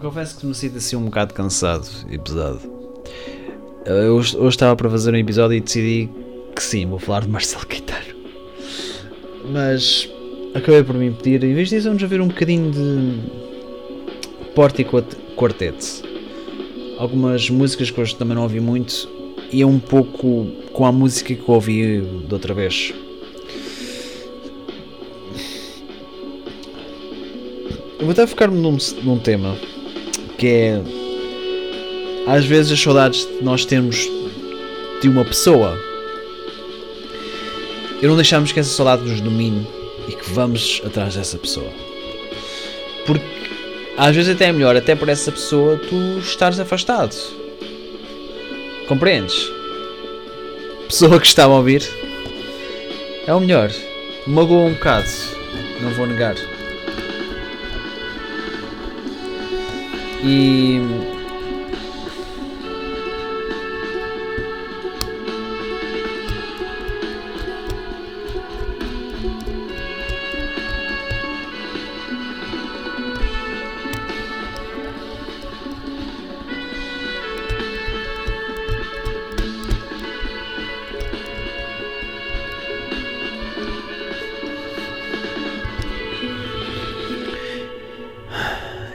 confesso que me sinto assim um bocado cansado e pesado. Eu hoje hoje estava para fazer um episódio e decidi que sim, vou falar de Marcelo Caetano. Mas acabei por me impedir. Em vez disso, vamos ver um bocadinho de Porta e Quart- Quartet. Algumas músicas que hoje também não ouvi muito e é um pouco com a música que ouvi da outra vez. Eu vou até focar-me num, num tema que é às vezes as saudades que nós temos de uma pessoa e não deixamos que essa saudade nos domine e que vamos atrás dessa pessoa. Porque às vezes até é melhor, até por essa pessoa, tu estares afastado. Compreendes? Pessoa que está a ouvir é o melhor. Magoa um bocado, não vou negar. E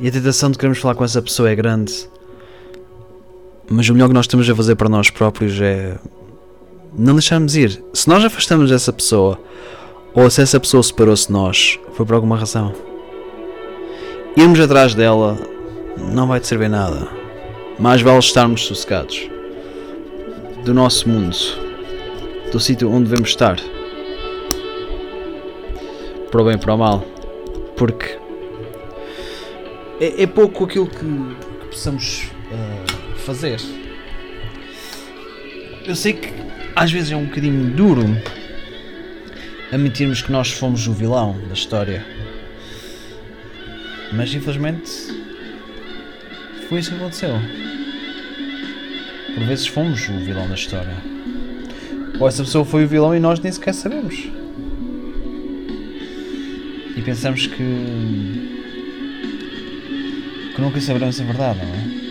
E a tentação de queremos falar com essa pessoa é grande. Mas o melhor que nós temos a fazer para nós próprios é não deixarmos ir. Se nós afastamos dessa pessoa, ou se essa pessoa separou-se de nós, foi por alguma razão. Irmos atrás dela não vai te servir nada. Mais vale estarmos sossegados do nosso mundo, do sítio onde devemos estar, para o bem e para o mal, porque é, é pouco aquilo que, que possamos ah, fazer. Eu sei que às vezes é um bocadinho duro admitirmos que nós fomos o vilão da história, mas infelizmente foi isso que aconteceu. Por vezes fomos o vilão da história. Ou essa pessoa foi o vilão e nós nem sequer sabemos. E pensamos que nunca saberemos a verdade, não é?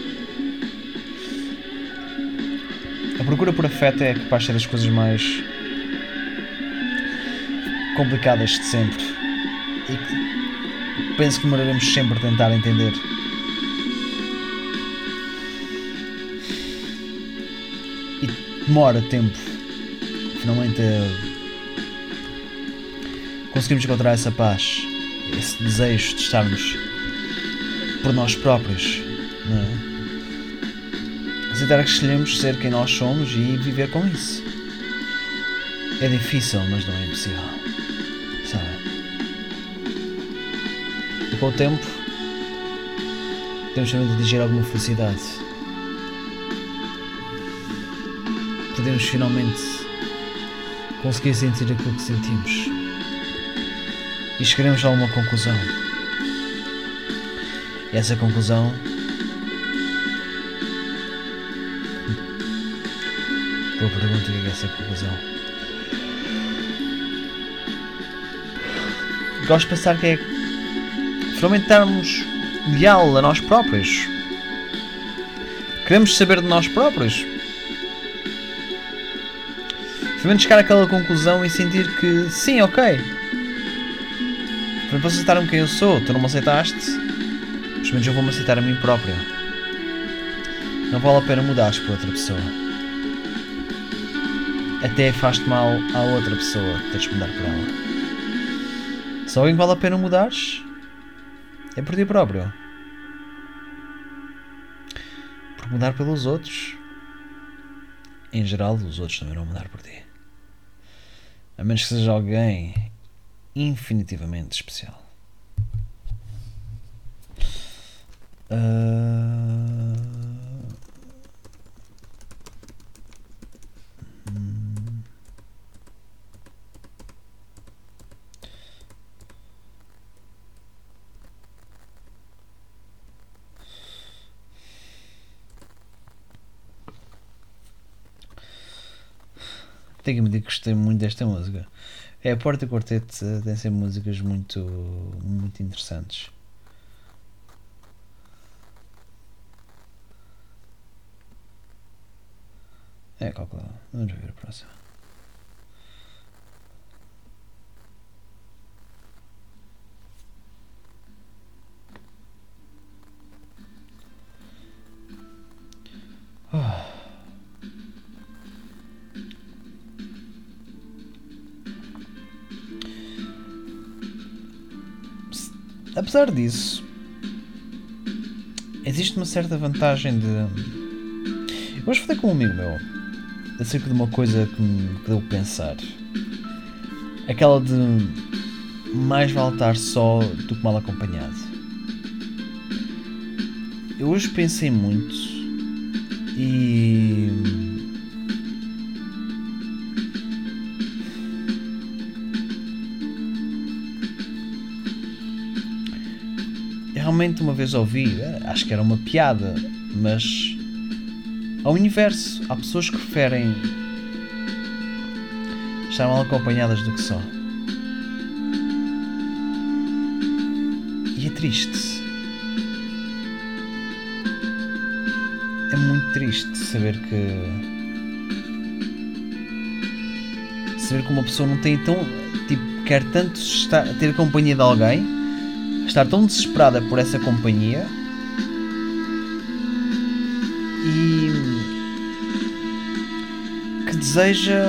A procura por afeto é capaz de ser das coisas mais complicadas de sempre e que penso que demoraremos sempre a tentar entender. E demora tempo finalmente a conseguirmos encontrar essa paz, esse desejo de estarmos por nós próprios. Não é? Aceitar que escolhemos ser quem nós somos e viver com isso. É difícil, mas não é impossível. Sabe? E com o tempo, temos também de atingir alguma felicidade. Podemos finalmente conseguir sentir aquilo que sentimos. E chegaremos a alguma conclusão. E essa conclusão Boa pergunta, o é que é essa conclusão? Gosto de pensar que é finalmente estarmos leal a nós próprios. Queremos saber de nós próprios. Finalmente chegar àquela conclusão e sentir que sim, ok. Para posso aceitar-me quem eu sou, tu não me aceitaste, pelo menos eu vou-me aceitar a mim próprio. Não vale a pena mudares para outra pessoa. Até faz-te mal à outra pessoa teres de mudar por ela. Se alguém vale a pena mudares, é por ti próprio. Por mudar pelos outros, em geral, os outros também vão mudar por ti. A menos que seja alguém infinitivamente especial. Ah. Tenho que admitir que gostei muito desta música. É, a Porta Quartet eh, tem sempre músicas muito, muito interessantes. É, calculado. Vamos ver a próxima. Oh. Apesar disso, existe uma certa vantagem de. Hoje falei com um amigo meu acerca de uma coisa que me deu pensar. Aquela de mais vale estar só do que mal acompanhado. Eu hoje pensei muito e. Realmente uma vez ouvi, acho que era uma piada, mas ao universo há pessoas que preferem estar mal acompanhadas do que só. E é triste. É muito triste saber que. Saber que uma pessoa não tem tão. Tipo, quer tanto estar, ter companhia de alguém, estar tão desesperada por essa companhia deseja.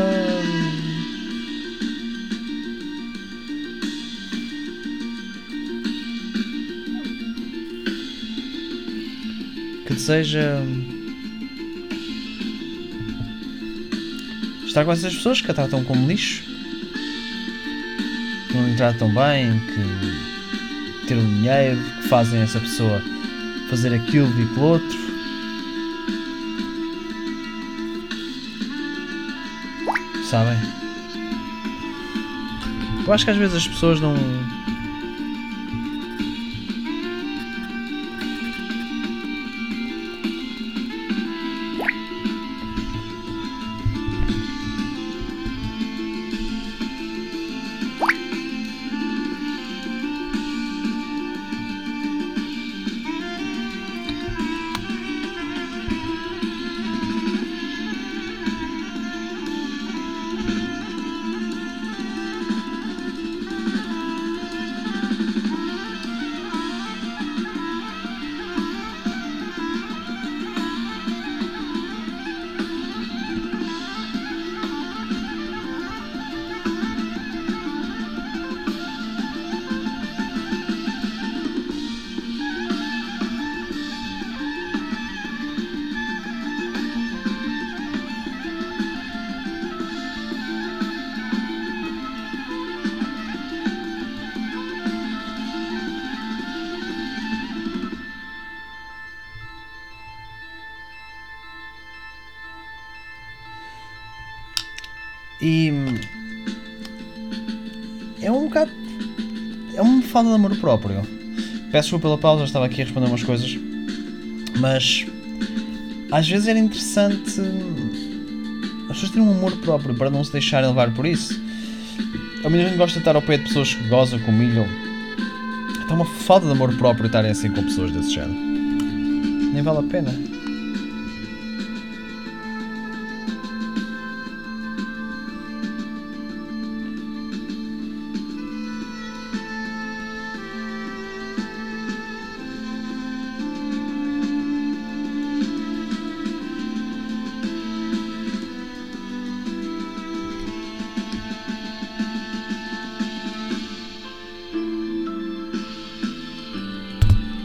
que deseja estar com essas pessoas que a tratam como lixo, que não lhe tratam bem, que tiram dinheiro, que fazem essa pessoa fazer aquilo e aquilo outro. Sabem? Eu acho que às vezes as pessoas não. É um bocado. É uma falta de amor próprio. Peço desculpa pela pausa, estava aqui a responder umas coisas. Mas. Às vezes era interessante. As pessoas terem um amor próprio para não se deixarem levar por isso. A minha gente gosta de estar ao pé de pessoas que gozam, que humilham. Então, uma falta de amor próprio estarem assim com pessoas desse género. Nem vale a pena.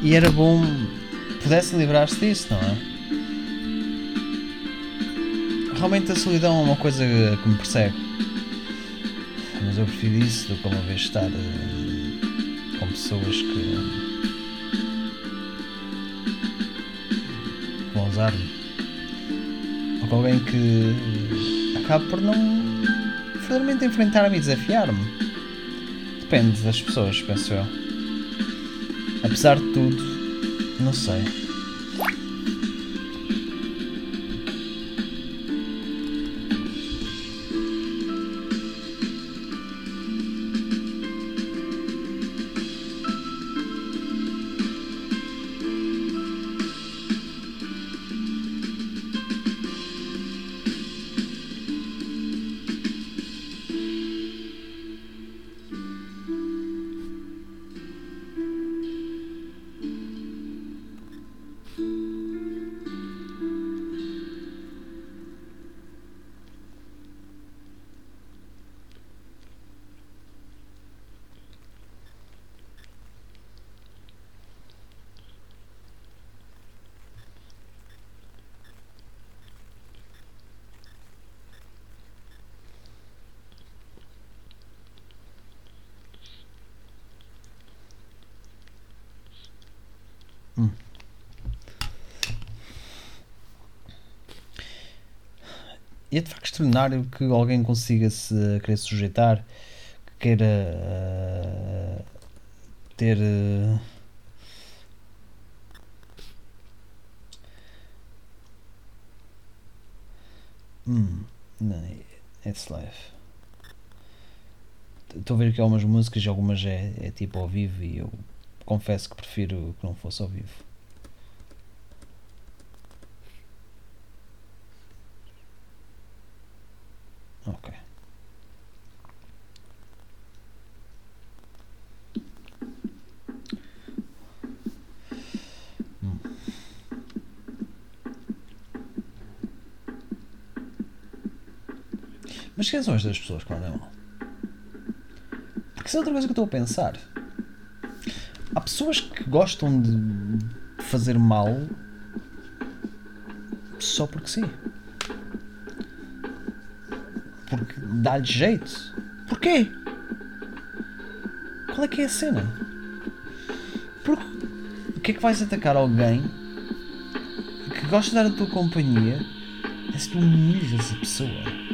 E era bom pudessem livrar-se disso, não é? Realmente a solidão é uma coisa que me persegue. Mas eu prefiro isso do que uma vez estar eh, com pessoas que vão usar-me. Ou com alguém que acaba por não verdadeiramente enfrentar-me e desafiar-me. Depende das pessoas, penso eu. Apesar de tudo, não sei. E é de facto extraordinário que alguém consiga se querer sujeitar, que queira uh, ter. Uh, hum, não, it's life. Estou a ver que algumas músicas e algumas é, é tipo ao vivo e eu confesso que prefiro que não fosse ao vivo. Ok. Hum. São estas pessoas que mandam mal? Porque isso é outra coisa que eu estou a pensar. Há pessoas que gostam de fazer mal só porque sim porque dá-lhe jeito. Porquê? Qual é que é a cena? Porque o que é que vais atacar alguém que gosta de dar a tua companhia é se tu humilhas essa pessoa?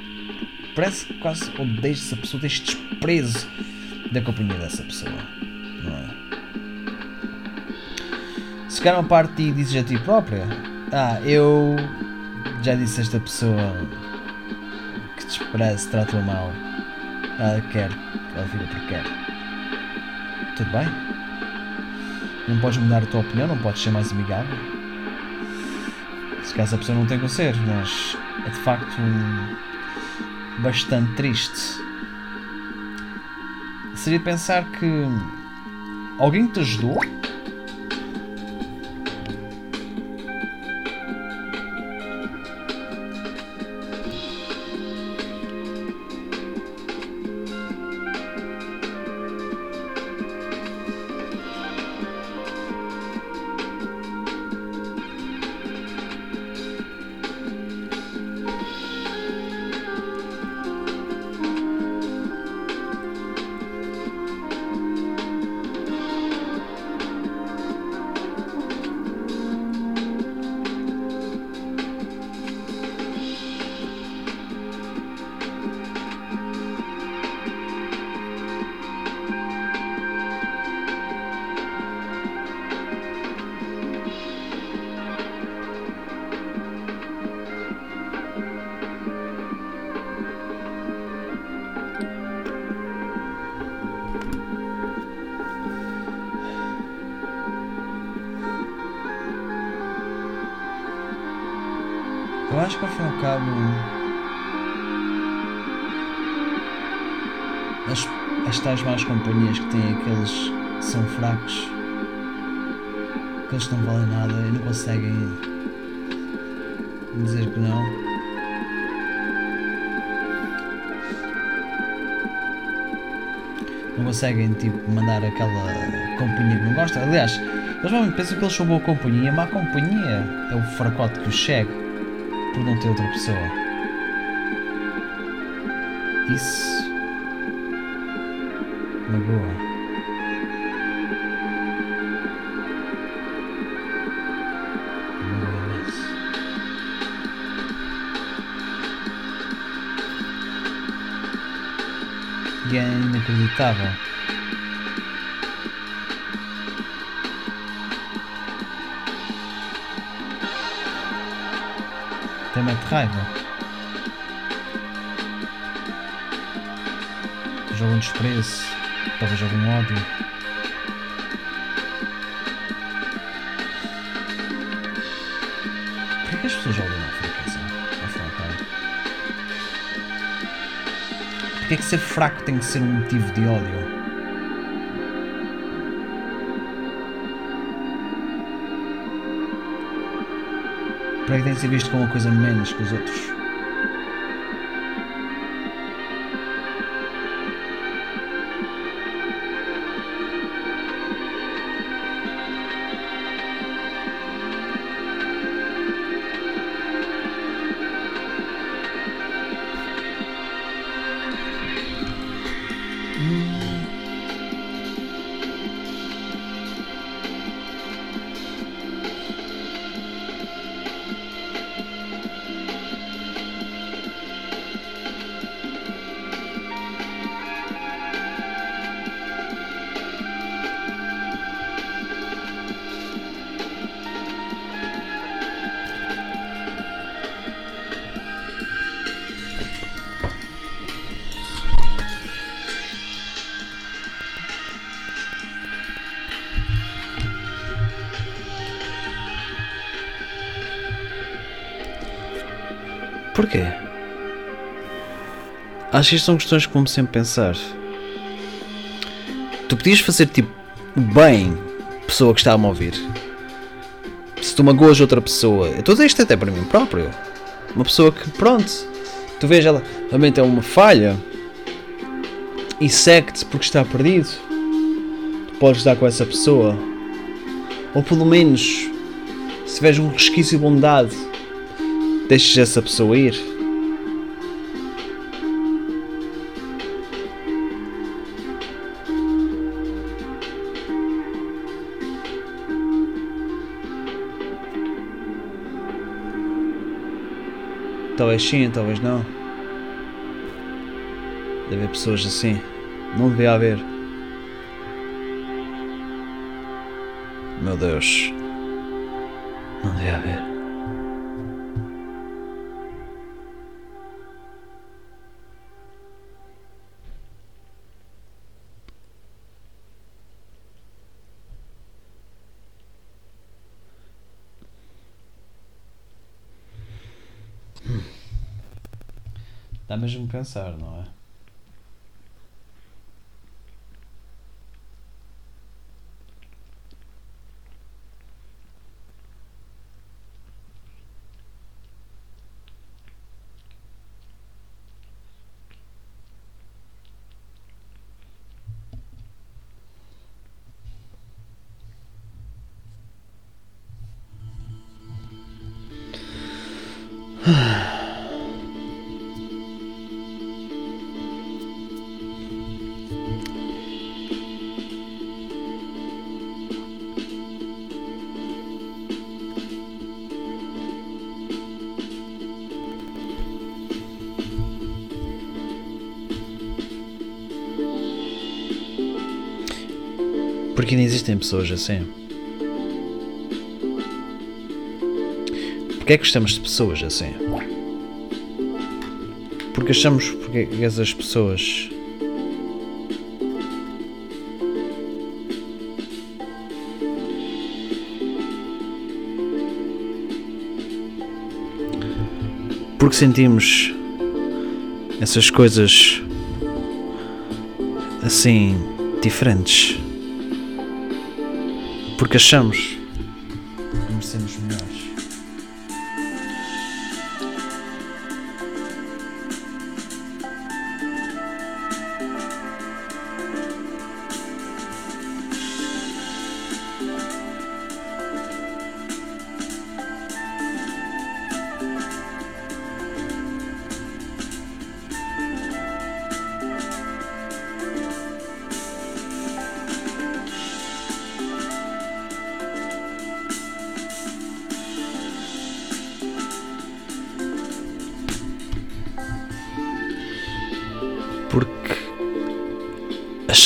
Parece que quase odeias essa pessoa, tens desprezo da companhia dessa pessoa, não é? Se calhar uma parte de ti dizes a ti própria: Ah, eu já disse a esta pessoa Parece, trata-o mal. Ela quer, ela fica porque quer. Tudo bem? Não podes mudar a tua opinião, não podes ser mais amigável. Se caso a pessoa não tem que mas é de facto um, bastante triste. Seria pensar que alguém te ajudou que ao fim e ao cabo as, as tais más companhias que têm aqueles que são fracos, que não valem nada e não conseguem dizer que não. Não conseguem tipo mandar aquela companhia que não gosta. Aliás, eles realmente pensam que eles são boa companhia, má companhia é o fracote que os chega por não ter outra pessoa. Isso magoa. E é inacreditável. Mete raiva. Joga um desprezo, talvez joga um ódio. Porquê que as pessoas jogam na fraqueza? Ao fraco? Porquê que ser fraco tem que ser um motivo de ódio? Para que tem de ser visto como uma coisa menos que os outros? Porquê? Acho que isto são questões que vou sempre pensar. Tu podias fazer tipo bem, pessoa que está-me a ouvir. Se tu magoas outra pessoa, eu estou a dizer isto até para mim próprio. Uma pessoa que, pronto, tu vês ela também tem uma falha e segue-te porque está perdido. Tu podes estar com essa pessoa. Ou pelo menos, se tiveres um resquício de bondade, deixes essa pessoa ir. Talvez sim, talvez não. Deve haver pessoas assim. Não devia haver. Meu Deus. Não devia haver. Dá mesmo pensar, não é? Porque ainda existem pessoas assim. Porquê é que gostamos de pessoas assim? Porque achamos porque essas pessoas porque sentimos essas coisas assim diferentes porque achamos que merecemos melhores.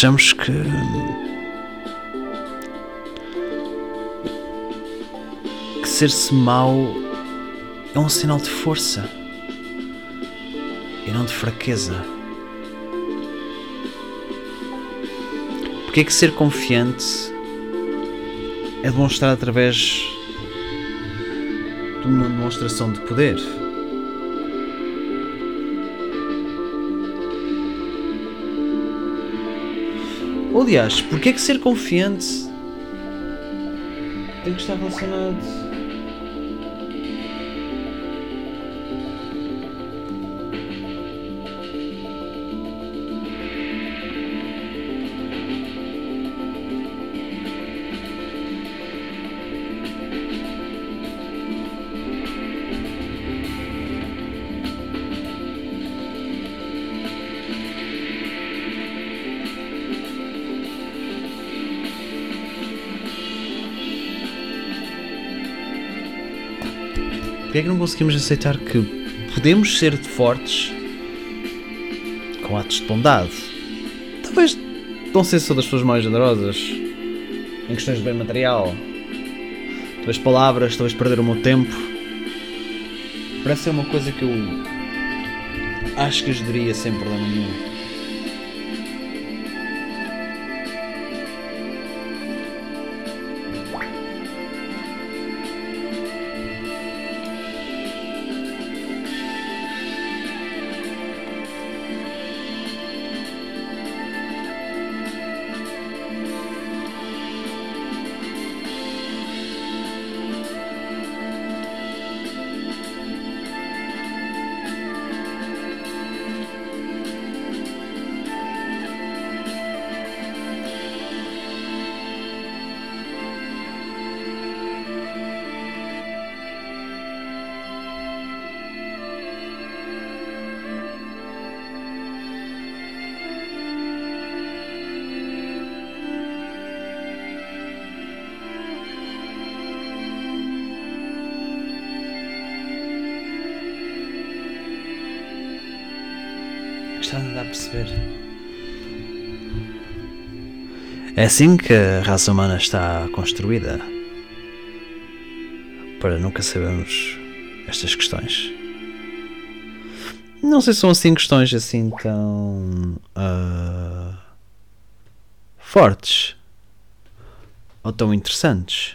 Achamos que que ser-se mau é um sinal de força e não de fraqueza. Porque é que ser confiante é demonstrar através de uma demonstração de poder? Ou, aliás, porque é que ser confiante tem que estar relacionado? Porquê é que não conseguimos aceitar que podemos ser fortes com atos de bondade? Talvez não sei se sou das pessoas mais generosas em questões de bem material. Talvez palavras, talvez perder o meu tempo. Parece ser uma coisa que eu acho que ajudaria sem problema nenhum. Dar a perceber. É assim que a raça humana está construída. Para nunca sabermos estas questões. Não sei se são assim questões assim tão uh, fortes ou tão interessantes.